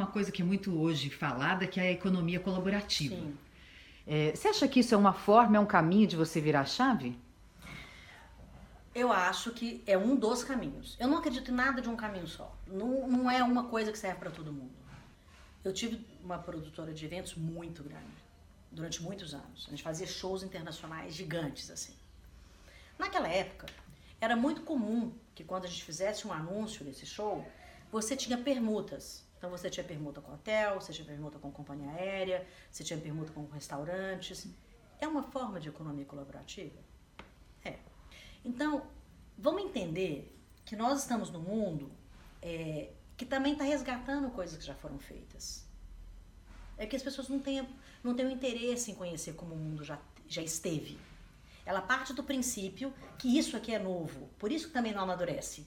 uma coisa que é muito hoje falada, que é a economia colaborativa. Sim. É, você acha que isso é uma forma, é um caminho de você virar a chave? Eu acho que é um dos caminhos. Eu não acredito em nada de um caminho só. Não, não é uma coisa que serve para todo mundo. Eu tive uma produtora de eventos muito grande, durante muitos anos. A gente fazia shows internacionais gigantes, assim. Naquela época, era muito comum que quando a gente fizesse um anúncio nesse show, você tinha permutas. Então você tinha permuta com hotel, você tinha permuta com companhia aérea, você tinha permuta com restaurantes. É uma forma de economia colaborativa? É. Então, vamos entender que nós estamos num mundo é, que também está resgatando coisas que já foram feitas. É que as pessoas não têm, não têm o interesse em conhecer como o mundo já, já esteve. Ela parte do princípio que isso aqui é novo, por isso que também não amadurece.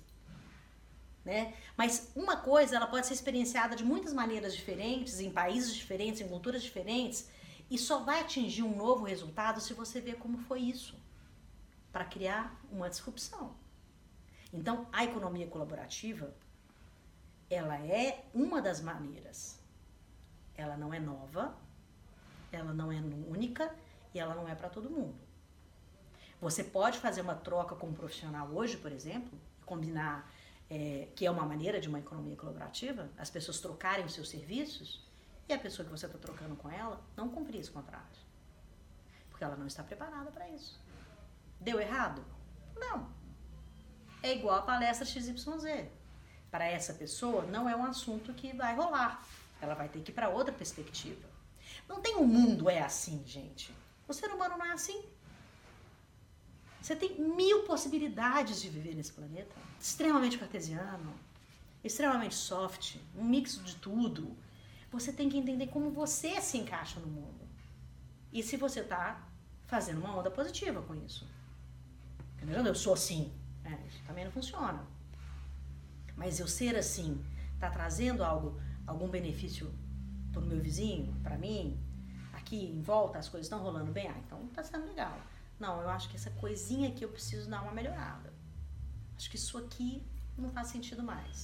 Né? Mas uma coisa, ela pode ser experienciada de muitas maneiras diferentes, em países diferentes, em culturas diferentes, e só vai atingir um novo resultado se você ver como foi isso, para criar uma disrupção. Então, a economia colaborativa, ela é uma das maneiras. Ela não é nova, ela não é única e ela não é para todo mundo. Você pode fazer uma troca com um profissional hoje, por exemplo, combinar é, que é uma maneira de uma economia colaborativa, as pessoas trocarem os seus serviços e a pessoa que você está trocando com ela não cumprir esse contrato. Porque ela não está preparada para isso. Deu errado? Não. É igual a palestra XYZ. Para essa pessoa, não é um assunto que vai rolar. Ela vai ter que ir para outra perspectiva. Não tem um mundo é assim, gente. O ser humano não é assim. Você tem mil possibilidades de viver nesse planeta. Extremamente cartesiano, extremamente soft, um mix de tudo. Você tem que entender como você se encaixa no mundo. E se você está fazendo uma onda positiva com isso. Entendeu? Eu sou assim. É, também não funciona. Mas eu ser assim, tá trazendo algo, algum benefício para o meu vizinho, para mim, aqui em volta as coisas estão rolando bem, ah, então tá sendo legal. Não, eu acho que essa coisinha aqui eu preciso dar uma melhorada. Acho que isso aqui não faz sentido mais.